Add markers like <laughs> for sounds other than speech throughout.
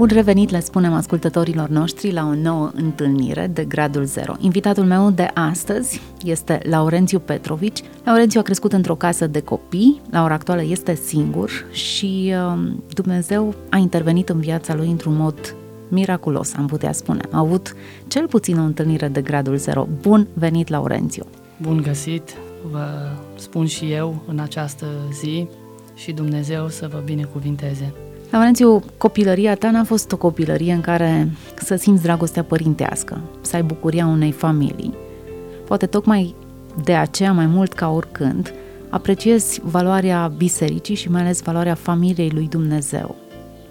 Bun revenit, le spunem ascultătorilor noștri, la o nouă întâlnire de Gradul Zero. Invitatul meu de astăzi este Laurențiu Petrovici. Laurențiu a crescut într-o casă de copii, la ora actuală este singur și uh, Dumnezeu a intervenit în viața lui într-un mod miraculos, am putea spune. A avut cel puțin o întâlnire de Gradul Zero. Bun venit, Laurențiu! Bun găsit, vă spun și eu în această zi și Dumnezeu să vă binecuvinteze. Laurențiu, copilăria ta n-a fost o copilărie în care să simți dragostea părintească, să ai bucuria unei familii. Poate tocmai de aceea, mai mult ca oricând, apreciezi valoarea bisericii și mai ales valoarea familiei lui Dumnezeu.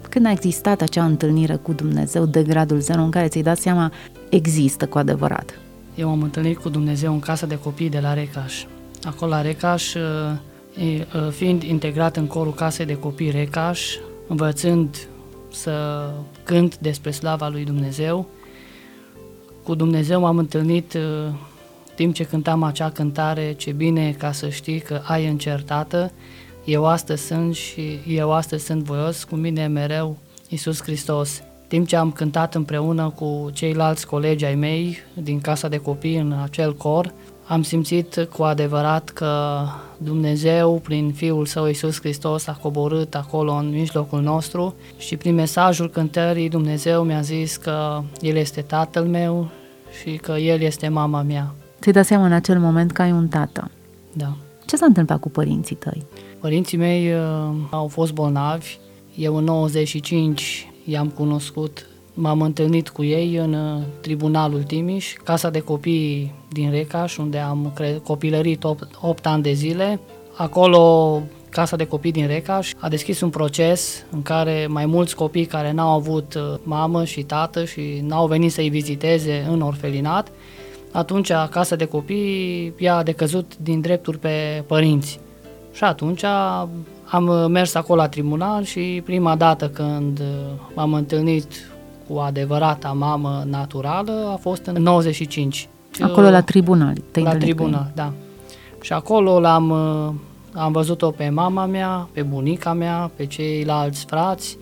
Când a existat acea întâlnire cu Dumnezeu de gradul zero în care ți-ai dat seama există cu adevărat? Eu am întâlnit cu Dumnezeu în casa de copii de la Recaș. Acolo la Recaș, fiind integrat în corul casei de copii Recaș, învățând să cânt despre slava lui Dumnezeu. Cu Dumnezeu m-am întâlnit uh, timp ce cântam acea cântare, ce bine ca să știi că ai încertată, eu astăzi sunt și eu astăzi sunt voios, cu mine mereu Iisus Hristos. Timp ce am cântat împreună cu ceilalți colegi ai mei din casa de copii în acel cor, am simțit cu adevărat că Dumnezeu, prin Fiul Său Iisus Hristos, a coborât acolo în mijlocul nostru și prin mesajul cântării Dumnezeu mi-a zis că El este Tatăl meu și că El este mama mea. Ți-ai dat seama în acel moment că ai un tată. Da. Ce s-a întâmplat cu părinții tăi? Părinții mei uh, au fost bolnavi. Eu în 95 i-am cunoscut M-am întâlnit cu ei în uh, tribunalul Timiș, casa de copii din Recaș, unde am copilărit 8, 8 ani de zile. Acolo, casa de copii din Recaș a deschis un proces în care mai mulți copii care n-au avut uh, mamă și tată și n-au venit să-i viziteze în orfelinat, atunci casa de copii i-a decăzut din drepturi pe părinți. Și atunci am mers acolo la tribunal și prima dată când uh, m-am întâlnit cu adevărata mamă naturală a fost în 95. Acolo la tribunal? La tribunal, da. Și acolo l-am, uh, am văzut-o pe mama mea, pe bunica mea, pe ceilalți frați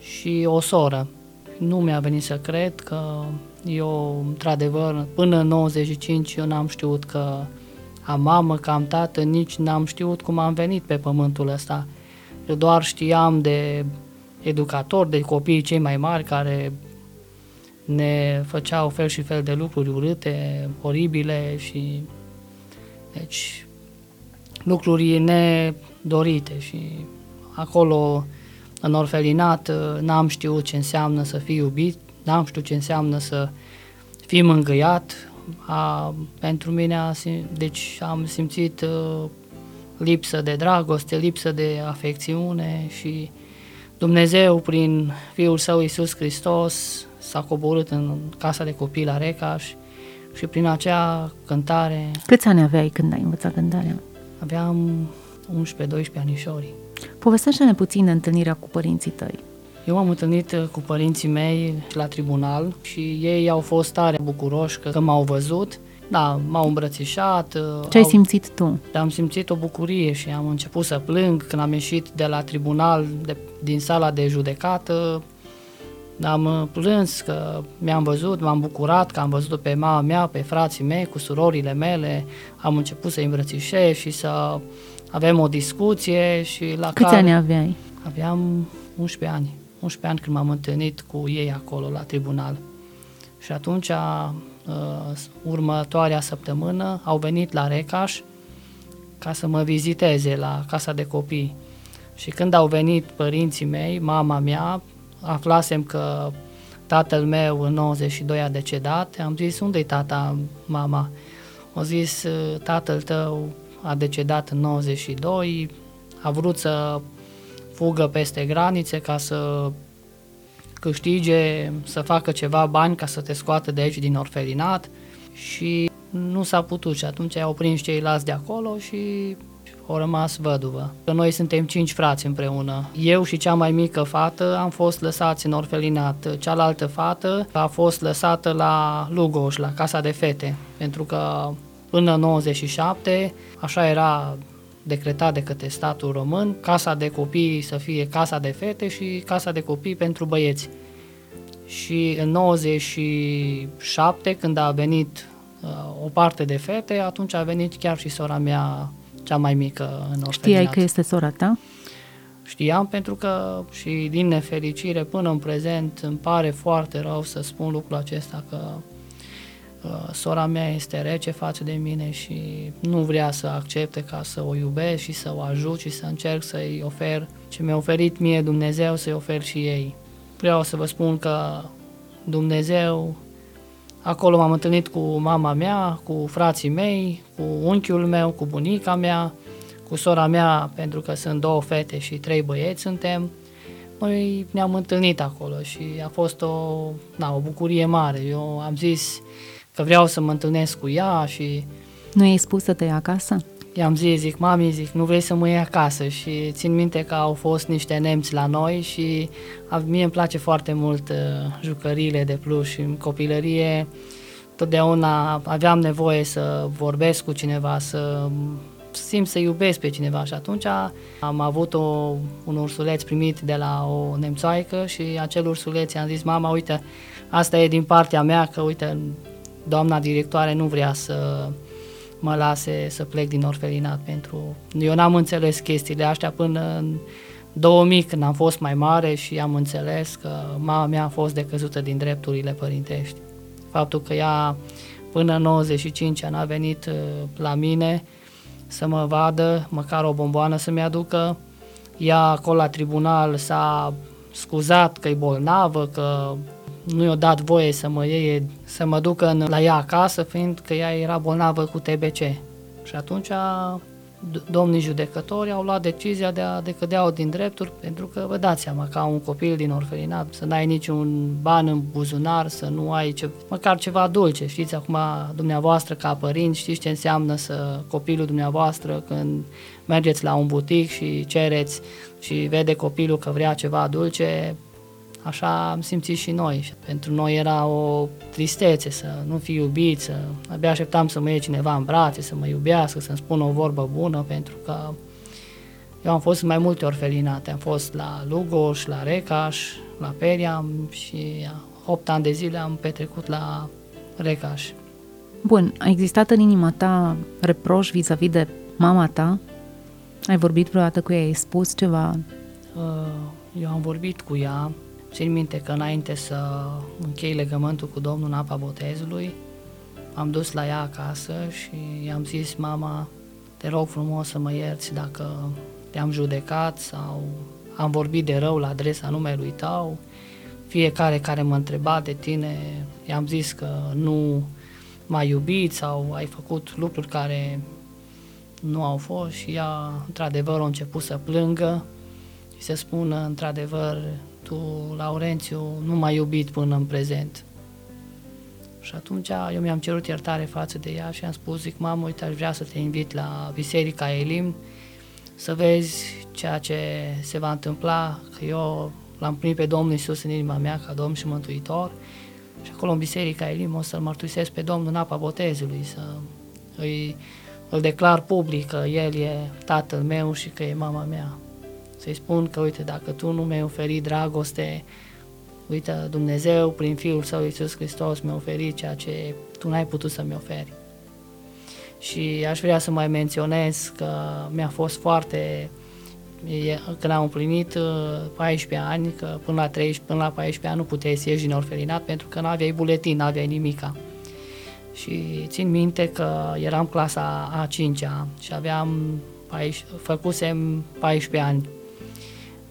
și o soră. Nu mi-a venit să cred că eu, într-adevăr, până în 95 eu n-am știut că am mamă, că am tată, nici n-am știut cum am venit pe pământul ăsta. Eu doar știam de educatori, de copiii cei mai mari care ne făceau fel și fel de lucruri urâte, oribile și deci lucruri nedorite și acolo în orfelinat n-am știut ce înseamnă să fii iubit, n-am știut ce înseamnă să fii mângâiat. A, pentru mine, a, deci am simțit uh, lipsă de dragoste, lipsă de afecțiune și Dumnezeu, prin Fiul Său Iisus Hristos, s-a coborât în casa de copii la Recaș și prin acea cântare... Câți ani aveai când ai învățat cântarea? Aveam 11-12 anișori. Povestește-ne puțin de întâlnirea cu părinții tăi. Eu am întâlnit cu părinții mei la tribunal și ei au fost tare bucuroși că, că m-au văzut da, m-au îmbrățișat. Uh, Ce ai simțit tu? Am simțit o bucurie și am început să plâng când am ieșit de la tribunal, de, din sala de judecată. Am uh, plâns că mi-am văzut, m-am bucurat că am văzut pe mama mea, pe frații mei, cu surorile mele. Am început să-i îmbrățișez și să avem o discuție și la Câți care... ani aveai? Aveam 11 ani. 11 ani când m-am întâlnit cu ei acolo la tribunal. Și atunci uh, următoarea săptămână au venit la Recaș ca să mă viziteze la casa de copii. Și când au venit părinții mei, mama mea, aflasem că tatăl meu în 92 a decedat, am zis, unde e tata, mama? Au zis, tatăl tău a decedat în 92, a vrut să fugă peste granițe ca să câștige, să facă ceva bani ca să te scoată de aici din orfelinat. și nu s-a putut și atunci au prins ceilalți de acolo și au rămas văduvă. Noi suntem cinci frați împreună. Eu și cea mai mică fată am fost lăsați în orfelinat. Cealaltă fată a fost lăsată la Lugoș, la Casa de Fete, pentru că până 97, așa era decretat de către statul român, casa de copii să fie casa de fete și casa de copii pentru băieți. Și în 97, când a venit uh, o parte de fete, atunci a venit chiar și sora mea cea mai mică în orfelinat. Știai că este sora ta? Știam pentru că și din nefericire până în prezent îmi pare foarte rău să spun lucrul acesta că uh, sora mea este rece față de mine și nu vrea să accepte ca să o iubesc și să o ajut și să încerc să-i ofer ce mi-a oferit mie Dumnezeu să-i ofer și ei. Vreau să vă spun că Dumnezeu Acolo m-am întâlnit cu mama mea, cu frații mei, cu unchiul meu, cu bunica mea, cu sora mea, pentru că sunt două fete și trei băieți suntem. Noi ne-am întâlnit acolo și a fost o, na, o bucurie mare. Eu am zis că vreau să mă întâlnesc cu ea și... Nu i-ai spus să te ia acasă? I-am zis, zic, mami, zic, nu vrei să mă iei acasă? Și țin minte că au fost niște nemți la noi și a, mie îmi place foarte mult uh, jucăriile de plus și în copilărie totdeauna aveam nevoie să vorbesc cu cineva, să simt să iubesc pe cineva. Și atunci am avut o, un ursuleț primit de la o nemțoaică și acel ursuleț i-am zis, mama, uite, asta e din partea mea, că uite, doamna directoare nu vrea să mă lase să plec din orfelinat pentru... Eu n-am înțeles chestiile astea până în 2000 când am fost mai mare și am înțeles că mama mea a fost decăzută din drepturile părintești. Faptul că ea până în 95 ani a venit uh, la mine să mă vadă, măcar o bomboană să-mi aducă. Ea acolo la tribunal s-a scuzat că e bolnavă, că nu i-a dat voie să mă iei, să mă ducă în, la ea acasă, fiindcă ea era bolnavă cu TBC. Și atunci domnii judecători au luat decizia de a decădea-o din drepturi, pentru că vă dați seama, ca un copil din orfelinat, să n-ai niciun ban în buzunar, să nu ai ce, măcar ceva dulce. Știți, acum dumneavoastră ca părinți, știți ce înseamnă să copilul dumneavoastră când mergeți la un butic și cereți și vede copilul că vrea ceva dulce, Așa am simțit și noi. Și pentru noi era o tristețe să nu fi iubit, să abia așteptam să mă iei cineva în brațe, să mă iubească, să-mi spună o vorbă bună, pentru că eu am fost în mai multe orfelinate. Am fost la Lugoș, la Recaș, la Periam și 8 ani de zile am petrecut la Recaș. Bun, a existat în inima ta reproș vis-a-vis de mama ta? Ai vorbit vreodată cu ea, ai spus ceva? Uh, eu am vorbit cu ea, Țin minte că înainte să închei legământul cu Domnul în apa botezului, am dus la ea acasă și i-am zis, mama, te rog frumos să mă ierți dacă te-am judecat sau am vorbit de rău la adresa numelui tău. Fiecare care mă întreba de tine, i-am zis că nu m-ai iubit sau ai făcut lucruri care nu au fost și ea, într-adevăr, a început să plângă și să spună, într-adevăr, tu, Laurențiu, nu m-ai iubit până în prezent. Și atunci eu mi-am cerut iertare față de ea și am spus, zic, mamă, uite, aș vrea să te invit la Biserica Elim, să vezi ceea ce se va întâmpla, că eu l-am primit pe Domnul Isus în inima mea ca Domn și Mântuitor și acolo în Biserica Elim o să-L mărturisesc pe Domnul în apa botezului, să îi, îl declar public că El e Tatăl meu și că e mama mea să-i spun că, uite, dacă tu nu mi-ai oferit dragoste, uite, Dumnezeu, prin Fiul Său Iisus Hristos, mi-a oferit ceea ce tu n-ai putut să-mi oferi. Și aș vrea să mai menționez că mi-a fost foarte, când am împlinit 14 uh, ani, că până la 13, până la 14 ani nu puteai să ieși din orfelinat pentru că nu aveai buletin, nu aveai nimica. Și țin minte că eram clasa a 5-a și aveam, făcusem 14 ani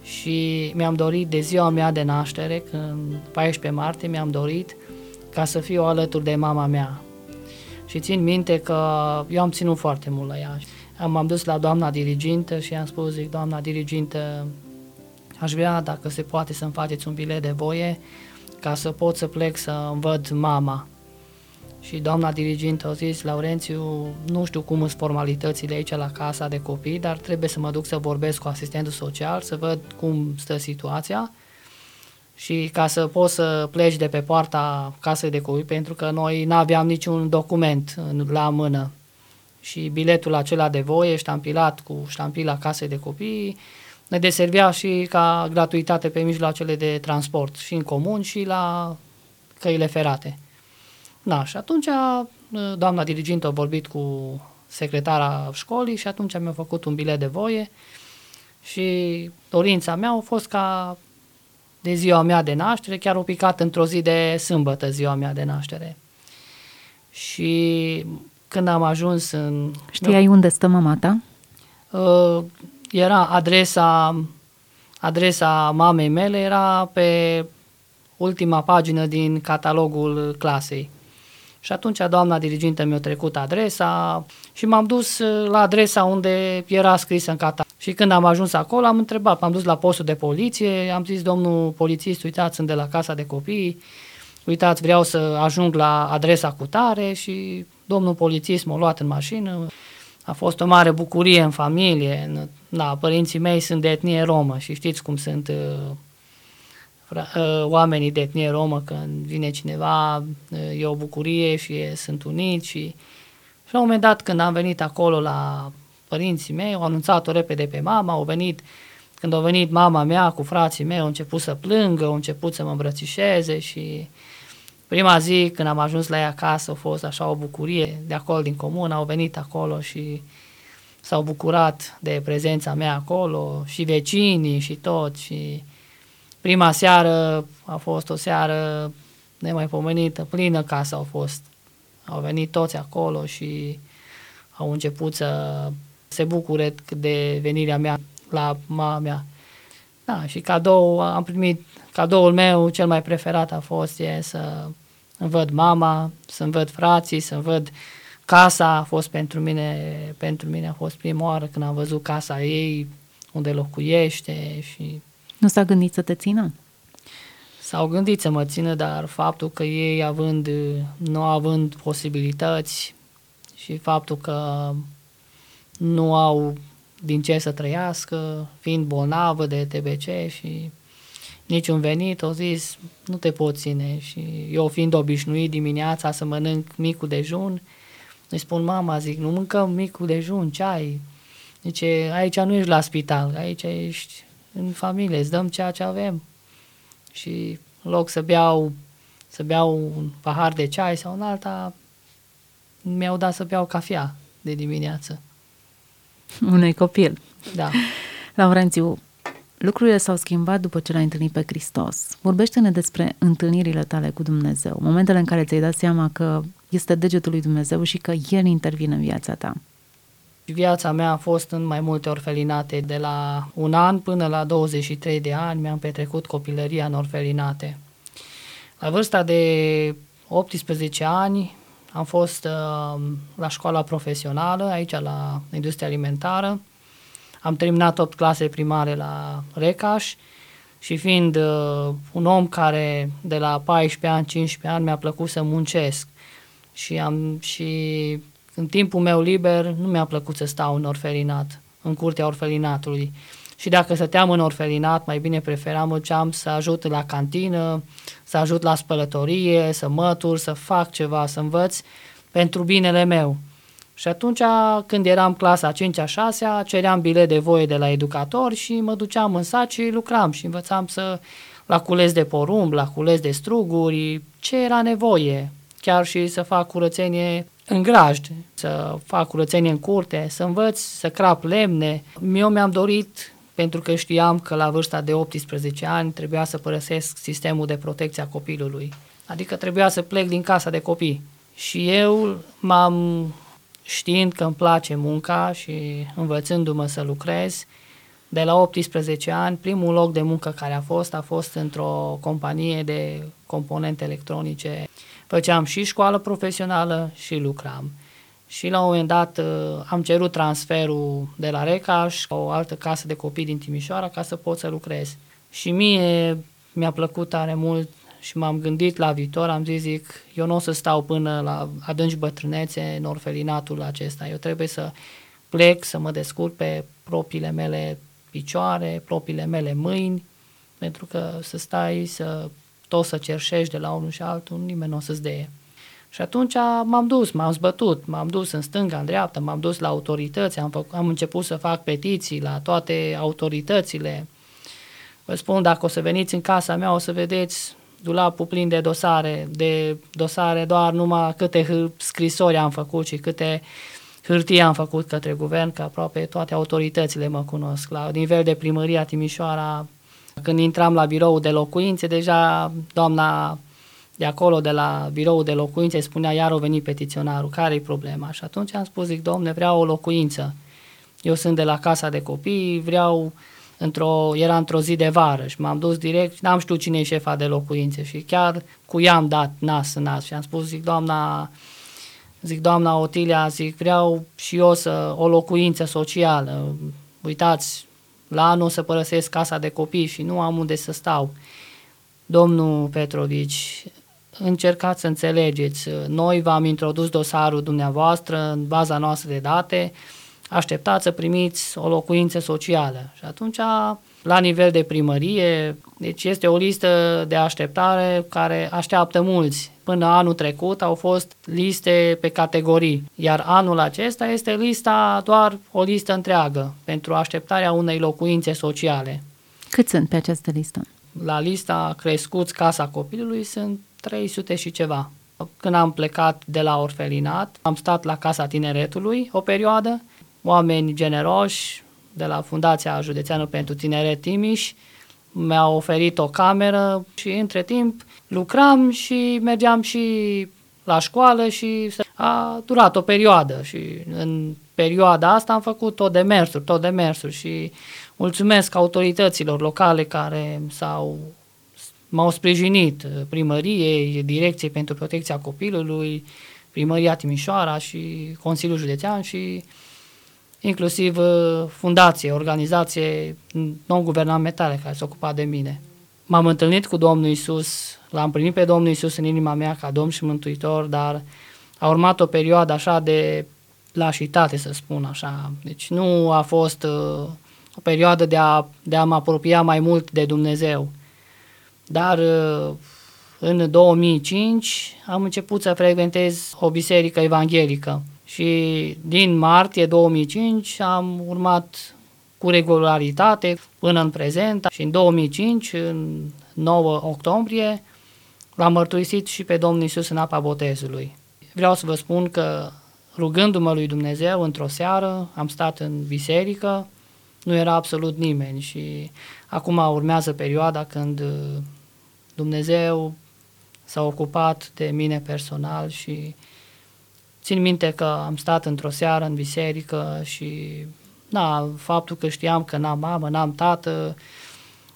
și mi-am dorit de ziua mea de naștere, când 14 martie, mi-am dorit ca să fiu alături de mama mea. Și țin minte că eu am ținut foarte mult la ea. M-am dus la doamna dirigintă și am spus, zic, doamna dirigintă, aș vrea, dacă se poate, să-mi faceți un bilet de voie ca să pot să plec să-mi văd mama. Și doamna dirigent a zis, Laurențiu, nu știu cum sunt formalitățile aici la casa de copii, dar trebuie să mă duc să vorbesc cu asistentul social, să văd cum stă situația și ca să poți să pleci de pe poarta casei de copii, pentru că noi nu aveam niciun document la mână și biletul acela de voie, ștampilat cu ștampila casei de copii, ne deservea și ca gratuitate pe mijloacele de transport, și în comun și la căile ferate. Da, și atunci doamna dirigintă a vorbit cu secretara școlii și atunci mi-a făcut un bilet de voie și dorința mea a fost ca de ziua mea de naștere, chiar o picat într-o zi de sâmbătă ziua mea de naștere. Și când am ajuns în... Știai unde stă mama ta? Uh, era adresa, adresa mamei mele, era pe ultima pagină din catalogul clasei. Și atunci doamna dirigintă mi-a trecut adresa și m-am dus uh, la adresa unde era scrisă în catalog. Și când am ajuns acolo, am întrebat, m-am dus la postul de poliție, am zis, domnul polițist, uitați, sunt de la casa de copii, uitați, vreau să ajung la adresa cu tare și domnul polițist m-a luat în mașină. A fost o mare bucurie în familie. Da, părinții mei sunt de etnie romă și știți cum sunt uh, uh, oamenii de etnie romă, când vine cineva, uh, e o bucurie și e, sunt uniți și, și la un moment dat când am venit acolo la părinții mei, au anunțat-o repede pe mama, au venit, când a venit mama mea cu frații mei, au început să plângă, au început să mă îmbrățișeze și prima zi când am ajuns la ea acasă a fost așa o bucurie de acolo din comun, au venit acolo și s-au bucurat de prezența mea acolo și vecinii și tot și prima seară a fost o seară nemaipomenită, plină casă au fost. Au venit toți acolo și au început să se bucure de venirea mea la mama mea. Da, și cadou, am primit, cadoul meu cel mai preferat a fost e să îmi văd mama, să-mi văd frații, să-mi văd casa, a fost pentru mine, pentru mine a fost prima oară când am văzut casa ei, unde locuiește și... Nu s-a gândit să te țină? S-au gândit să mă țină, dar faptul că ei având, nu având posibilități și faptul că nu au din ce să trăiască, fiind bolnavă de TBC și niciun venit, au zis, nu te pot ține. Și eu fiind obișnuit dimineața să mănânc micul dejun, îi spun, mama, zic, nu mâncăm micul dejun, ceai. Zice, aici nu ești la spital, aici ești în familie, îți dăm ceea ce avem. Și în loc să beau, să beau un pahar de ceai sau un alta, mi-au dat să beau cafea de dimineață. Unui copil. Da. <laughs> Laurențiu, lucrurile s-au schimbat după ce l-ai întâlnit pe Hristos. Vorbește-ne despre întâlnirile tale cu Dumnezeu, momentele în care ți-ai dat seama că este degetul lui Dumnezeu și că El intervine în viața ta. Viața mea a fost în mai multe orfelinate. De la un an până la 23 de ani mi-am petrecut copilăria în orfelinate. La vârsta de 18 ani am fost uh, la școala profesională, aici la industria alimentară. Am terminat 8 clase primare la Recaș și fiind uh, un om care de la 14 ani, 15 ani mi-a plăcut să muncesc și, am, și în timpul meu liber nu mi-a plăcut să stau în orfelinat, în curtea orfelinatului. Și dacă stăteam în orfelinat, mai bine preferam mergeam să ajut la cantină, să ajut la spălătorie, să mătur, să fac ceva, să învăț pentru binele meu. Și atunci, când eram clasa 5-a, 6-a, ceream bilet de voie de la educator și mă duceam în sat și lucram și învățam să la cules de porumb, la cules de struguri, ce era nevoie, chiar și să fac curățenie în grajd, să fac curățenie în curte, să învăț să crap lemne. Eu mi-am dorit pentru că știam că la vârsta de 18 ani trebuia să părăsesc sistemul de protecție a copilului. Adică trebuia să plec din casa de copii. Și eu m-am știind că îmi place munca și învățându-mă să lucrez, de la 18 ani, primul loc de muncă care a fost, a fost într-o companie de componente electronice. Făceam și școală profesională și lucram și la un moment dat uh, am cerut transferul de la Recaș, o altă casă de copii din Timișoara, ca să pot să lucrez. Și mie mi-a plăcut tare mult și m-am gândit la viitor, am zis, zic, eu nu o să stau până la adânci bătrânețe în orfelinatul acesta, eu trebuie să plec, să mă descurc pe propriile mele picioare, propriile mele mâini, pentru că să stai, să tot să cerșești de la unul și altul, nimeni nu o să-ți deie. Și atunci m-am dus, m-am zbătut, m-am dus în stânga, în dreapta, m-am dus la autorități, am, făc, am început să fac petiții la toate autoritățile. Vă spun, dacă o să veniți în casa mea, o să vedeți dulapul plin de dosare, de dosare doar numai câte scrisori am făcut și câte hârtie am făcut către guvern, că aproape toate autoritățile mă cunosc. La nivel de primăria Timișoara, când intram la birou de locuințe, deja doamna de acolo, de la birou de locuințe, spunea, iar o venit petiționarul, care e problema? Și atunci am spus, zic, domne, vreau o locuință. Eu sunt de la casa de copii, vreau într-o, era într-o zi de vară și m-am dus direct, n-am știut cine e șefa de locuințe și chiar cu ea am dat nas în nas și am spus, zic, doamna, zic, doamna Otilia, zic, vreau și eu să o locuință socială. Uitați, la anul să părăsesc casa de copii și nu am unde să stau. Domnul Petrovici, încercați să înțelegeți, noi v-am introdus dosarul dumneavoastră în baza noastră de date, așteptați să primiți o locuință socială. Și atunci, la nivel de primărie, deci este o listă de așteptare care așteaptă mulți. Până anul trecut au fost liste pe categorii, iar anul acesta este lista doar o listă întreagă pentru așteptarea unei locuințe sociale. Cât sunt pe această listă? La lista crescuți Casa Copilului sunt 300 și ceva. Când am plecat de la orfelinat, am stat la Casa Tineretului o perioadă, oameni generoși de la Fundația Județeană pentru Tineret Timiș mi-au oferit o cameră și între timp lucram și mergeam și la școală și a durat o perioadă și în perioada asta am făcut tot demersuri, tot demersuri și mulțumesc autorităților locale care s-au m-au sprijinit primăriei, Direcției pentru Protecția Copilului, Primăria Timișoara și Consiliul Județean și inclusiv uh, fundație, organizație non-guvernamentale care se ocupa de mine. M-am întâlnit cu Domnul Isus, l-am primit pe Domnul Isus în inima mea ca Domn și Mântuitor, dar a urmat o perioadă așa de lașitate, să spun așa. Deci nu a fost uh, o perioadă de a, de a mă apropia mai mult de Dumnezeu. Dar uh, în 2005 am început să frecventez o biserică evanghelică și din martie 2005 am urmat cu regularitate până în prezent și în 2005, în 9 octombrie, l-am mărturisit și pe Domnul Isus în apa botezului. Vreau să vă spun că rugându-mă lui Dumnezeu într-o seară, am stat în biserică, nu era absolut nimeni și acum urmează perioada când Dumnezeu s-a ocupat de mine personal și Țin minte că am stat într-o seară în biserică și na, faptul că știam că n-am mamă, n-am tată,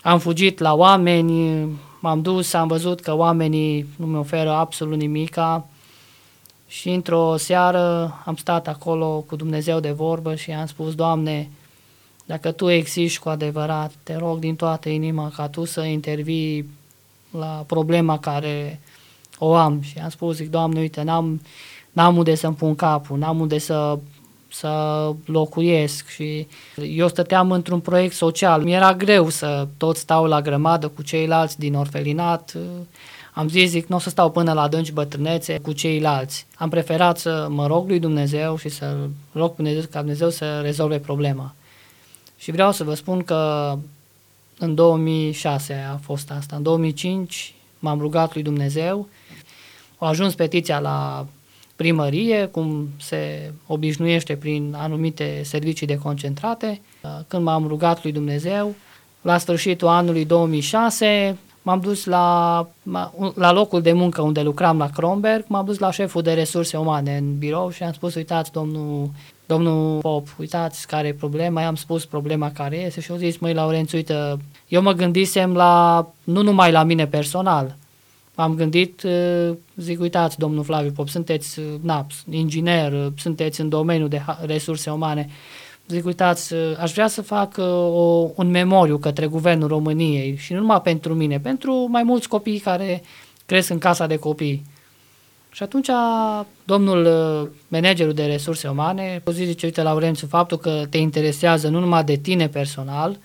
am fugit la oameni, m-am dus, am văzut că oamenii nu mi oferă absolut nimica și într-o seară am stat acolo cu Dumnezeu de vorbă și am spus, Doamne, dacă Tu existi cu adevărat, te rog din toată inima ca Tu să intervii la problema care o am. Și am spus, zic, Doamne, uite, n-am, n-am unde să-mi pun capul, n-am unde să, să locuiesc și eu stăteam într-un proiect social. Mi-era greu să tot stau la grămadă cu ceilalți din orfelinat. Am zis, zic, nu o să stau până la adânci bătrânețe cu ceilalți. Am preferat să mă rog lui Dumnezeu și să rog Dumnezeu, ca Dumnezeu să rezolve problema. Și vreau să vă spun că în 2006 a fost asta. În 2005 m-am rugat lui Dumnezeu. A ajuns petiția la primărie, cum se obișnuiește prin anumite servicii de concentrate. Când m-am rugat lui Dumnezeu, la sfârșitul anului 2006, m-am dus la, la locul de muncă unde lucram la Kronberg, m-am dus la șeful de resurse umane în birou și am spus, uitați, domnul, domnul Pop, uitați care e problema, i-am spus problema care este și au zis, măi, Laurenț, uite, eu mă gândisem la, nu numai la mine personal, am gândit, uh, zic, uitați, domnul Flaviu Pop, sunteți uh, na, inginer, uh, sunteți în domeniul de resurse umane, zic, uitați, aș vrea să fac o, un memoriu către Guvernul României și nu numai pentru mine, pentru mai mulți copii care cresc în casa de copii. Și atunci domnul uh, managerul de resurse umane zice, uite Laurențiu, faptul că te interesează nu numai de tine personal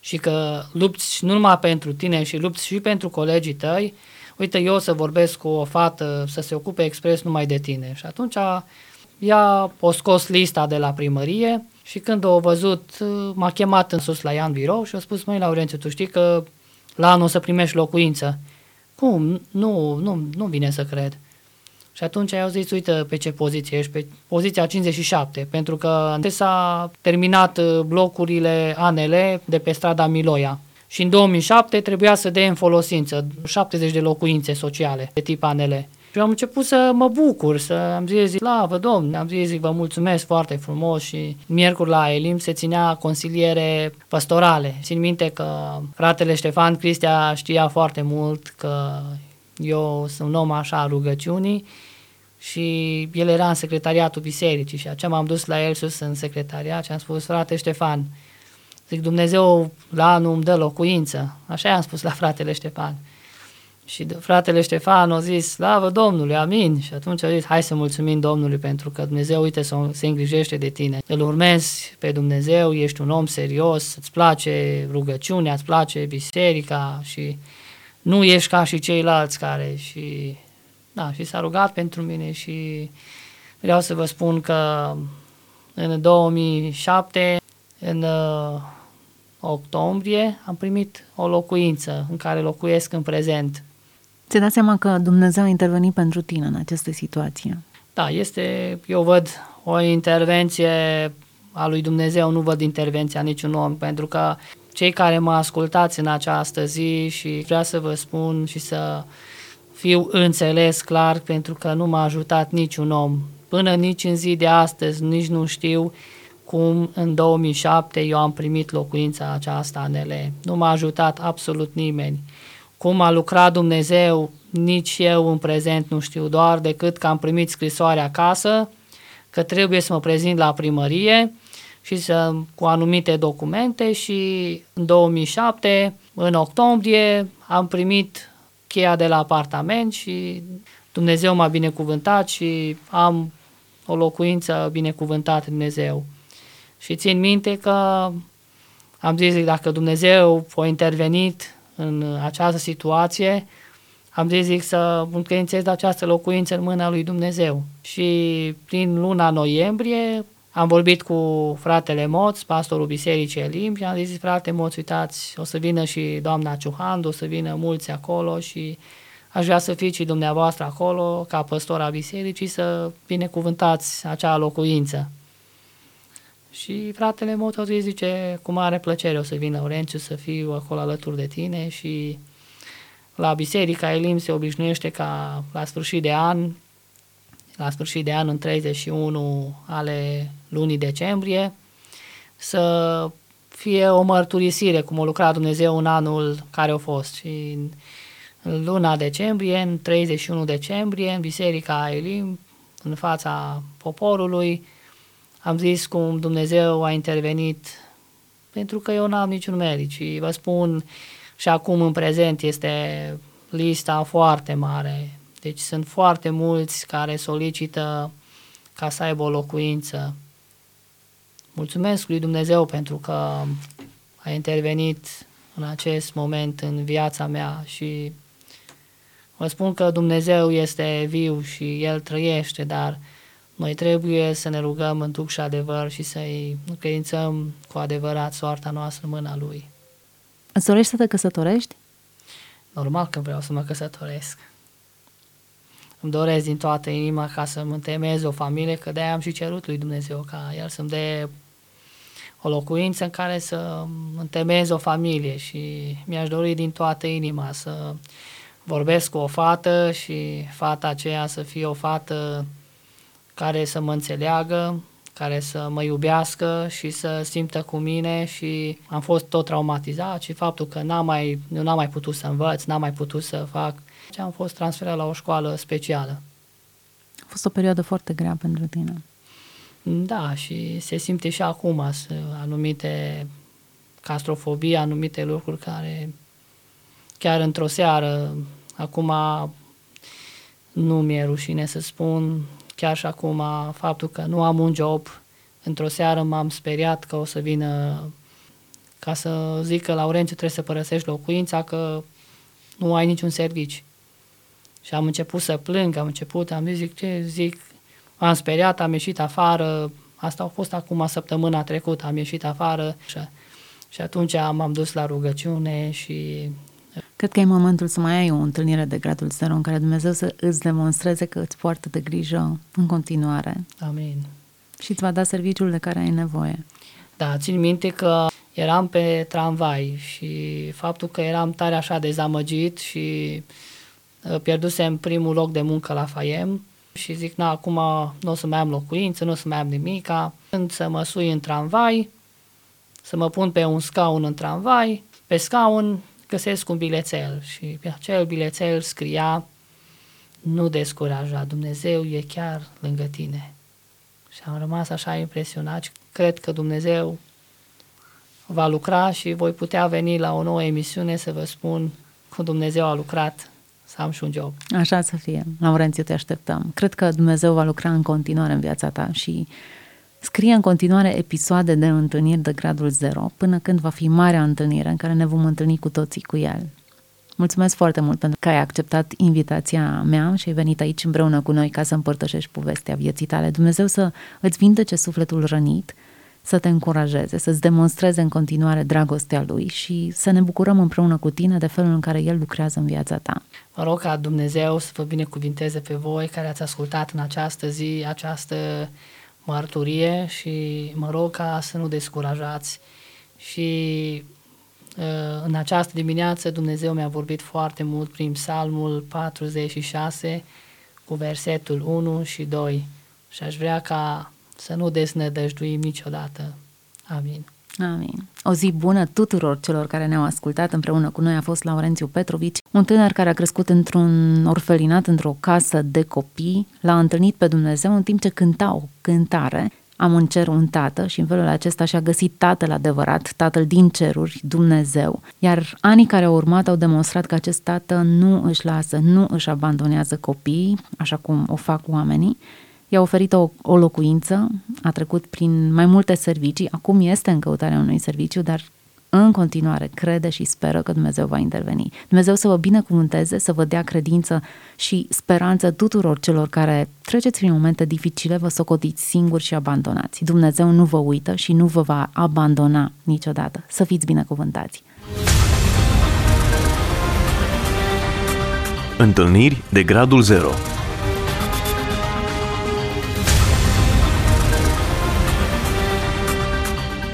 și că lupți nu numai pentru tine și lupți și pentru colegii tăi, uite eu o să vorbesc cu o fată să se ocupe expres numai de tine. Și atunci ea o scos lista de la primărie și când o văzut, uh, m-a chemat în sus la ea în birou și a spus, măi Laurențiu, tu știi că la anul o să primești locuință. Cum? Nu, nu, nu vine să cred. Și atunci au zis, uite pe ce poziție ești, pe poziția 57, pentru că s-a terminat uh, blocurile ANL de pe strada Miloia. Și în 2007 trebuia să dea în folosință 70 de locuințe sociale de tip ANL. Și am început să mă bucur, să am zis, zic, vă domn, am zis, zic, vă mulțumesc foarte frumos și miercuri la Elim se ținea consiliere pastorale. Țin minte că fratele Ștefan Cristia știa foarte mult că eu sunt un om așa a rugăciunii și el era în secretariatul bisericii și aceea m-am dus la el sus în secretariat și am spus, frate Ștefan, zic, Dumnezeu la anul îmi dă locuință. Așa i-am spus la fratele Ștefan. Și fratele Ștefan a zis, slavă Domnului, amin. Și atunci a zis, hai să mulțumim Domnului pentru că Dumnezeu, uite, se îngrijește de tine. Îl urmezi pe Dumnezeu, ești un om serios, îți place rugăciunea, îți place biserica și nu ești ca și ceilalți care și da, și s-a rugat pentru mine și vreau să vă spun că în 2007, în uh, octombrie, am primit o locuință în care locuiesc în prezent. Ți-ai dat seama că Dumnezeu a intervenit pentru tine în această situație? Da, este, eu văd o intervenție a lui Dumnezeu, nu văd intervenția niciun om, pentru că cei care mă ascultați în această zi și vreau să vă spun și să fiu înțeles clar pentru că nu m-a ajutat niciun om. Până nici în zi de astăzi, nici nu știu cum în 2007 eu am primit locuința aceasta în ele. Nu m-a ajutat absolut nimeni. Cum a lucrat Dumnezeu, nici eu în prezent nu știu, doar decât că am primit scrisoarea acasă, că trebuie să mă prezint la primărie și să, cu anumite documente și în 2007, în octombrie, am primit cheia de la apartament și Dumnezeu m-a binecuvântat și am o locuință binecuvântată Dumnezeu. Și țin minte că am zis dacă Dumnezeu a intervenit în această situație, am zis zic să încredințez această locuință în mâna lui Dumnezeu. Și prin luna noiembrie am vorbit cu fratele Moț, pastorul Bisericii Elim și am zis, frate Moț, uitați, o să vină și doamna Ciuhandu, o să vină mulți acolo și aș vrea să fiți și dumneavoastră acolo, ca păstor a bisericii, să binecuvântați acea locuință. Și fratele Moț a zis, zice, cu mare plăcere o să vin Laurențiu să fiu acolo alături de tine și la Biserica Elim se obișnuiește ca la sfârșit de an la sfârșit de an, în 31 ale lunii decembrie, să fie o mărturisire cum a lucrat Dumnezeu în anul care a fost. Și în luna decembrie, în 31 decembrie, în Biserica Elim, în fața poporului, am zis cum Dumnezeu a intervenit pentru că eu n-am niciun merit și vă spun și acum în prezent este lista foarte mare deci sunt foarte mulți care solicită ca să aibă o locuință. Mulțumesc lui Dumnezeu pentru că a intervenit în acest moment în viața mea și vă spun că Dumnezeu este viu și El trăiește, dar noi trebuie să ne rugăm în duc și adevăr și să-i credințăm cu adevărat soarta noastră în mâna Lui. Îți dorești să te căsătorești? Normal că vreau să mă căsătoresc îmi doresc din toată inima ca să-mi întemeiez o familie, că de-aia am și cerut lui Dumnezeu ca El să-mi dea o locuință în care să întemeiez o familie și mi-aș dori din toată inima să vorbesc cu o fată și fata aceea să fie o fată care să mă înțeleagă, care să mă iubească și să simtă cu mine și am fost tot traumatizat și faptul că n-am mai, nu n-am mai putut să învăț, n-am mai putut să fac ce am fost transferat la o școală specială. A fost o perioadă foarte grea pentru tine. Da, și se simte și acum anumite castrofobie, anumite lucruri care chiar într-o seară Acum nu mi-e rușine să spun, chiar și acum faptul că nu am un job, într-o seară m-am speriat că o să vină ca să zic că Laurențiu trebuie să părăsești locuința, că nu ai niciun servici. Și am început să plâng, am început, am zis, zic, ce zic, am speriat, am ieșit afară, asta a fost acum săptămâna trecută, am ieșit afară. Și, și atunci m-am dus la rugăciune și Cred că e momentul să mai ai o întâlnire de gradul 0 în care Dumnezeu să îți demonstreze că îți poartă de grijă în continuare. Amin. Și îți va da serviciul de care ai nevoie. Da, țin minte că eram pe tramvai și faptul că eram tare așa dezamăgit și uh, pierdusem primul loc de muncă la FAIEM și zic, na, acum nu o să mai am locuință, nu o să mai am nimica. Când să mă sui în tramvai, să mă pun pe un scaun în tramvai, pe scaun găsesc un bilețel și pe acel bilețel scria nu descuraja, Dumnezeu e chiar lângă tine. Și am rămas așa impresionat. Cred că Dumnezeu va lucra și voi putea veni la o nouă emisiune să vă spun cum Dumnezeu a lucrat să am și un job. Așa să fie. Laurențiu, te așteptăm. Cred că Dumnezeu va lucra în continuare în viața ta și scrie în continuare episoade de întâlniri de gradul 0 până când va fi marea întâlnire în care ne vom întâlni cu toții cu El. Mulțumesc foarte mult pentru că ai acceptat invitația mea și ai venit aici împreună cu noi ca să împărtășești povestea vieții tale. Dumnezeu să îți vindece sufletul rănit, să te încurajeze, să-ți demonstreze în continuare dragostea Lui și să ne bucurăm împreună cu tine de felul în care El lucrează în viața ta. Mă rog ca Dumnezeu să vă binecuvinteze pe voi care ați ascultat în această zi, această mărturie și mă rog ca să nu descurajați și uh, în această dimineață Dumnezeu mi-a vorbit foarte mult prin Psalmul 46 cu versetul 1 și 2 și aș vrea ca să nu desnădăjduim niciodată. Amin. Amin. O zi bună tuturor celor care ne-au ascultat. Împreună cu noi a fost Laurențiu Petrovici, un tânăr care a crescut într-un orfelinat, într-o casă de copii. L-a întâlnit pe Dumnezeu în timp ce cânta o cântare. Am în cer un tată și în felul acesta și-a găsit tatăl adevărat, tatăl din ceruri, Dumnezeu. Iar anii care au urmat au demonstrat că acest tată nu își lasă, nu își abandonează copiii, așa cum o fac oamenii, i-a oferit o, o locuință, a trecut prin mai multe servicii, acum este în căutarea unui serviciu, dar în continuare crede și speră că Dumnezeu va interveni. Dumnezeu să vă binecuvânteze, să vă dea credință și speranță tuturor celor care treceți prin momente dificile, vă socotiți singuri și abandonați. Dumnezeu nu vă uită și nu vă va abandona niciodată. Să fiți binecuvântați! Întâlniri de gradul 0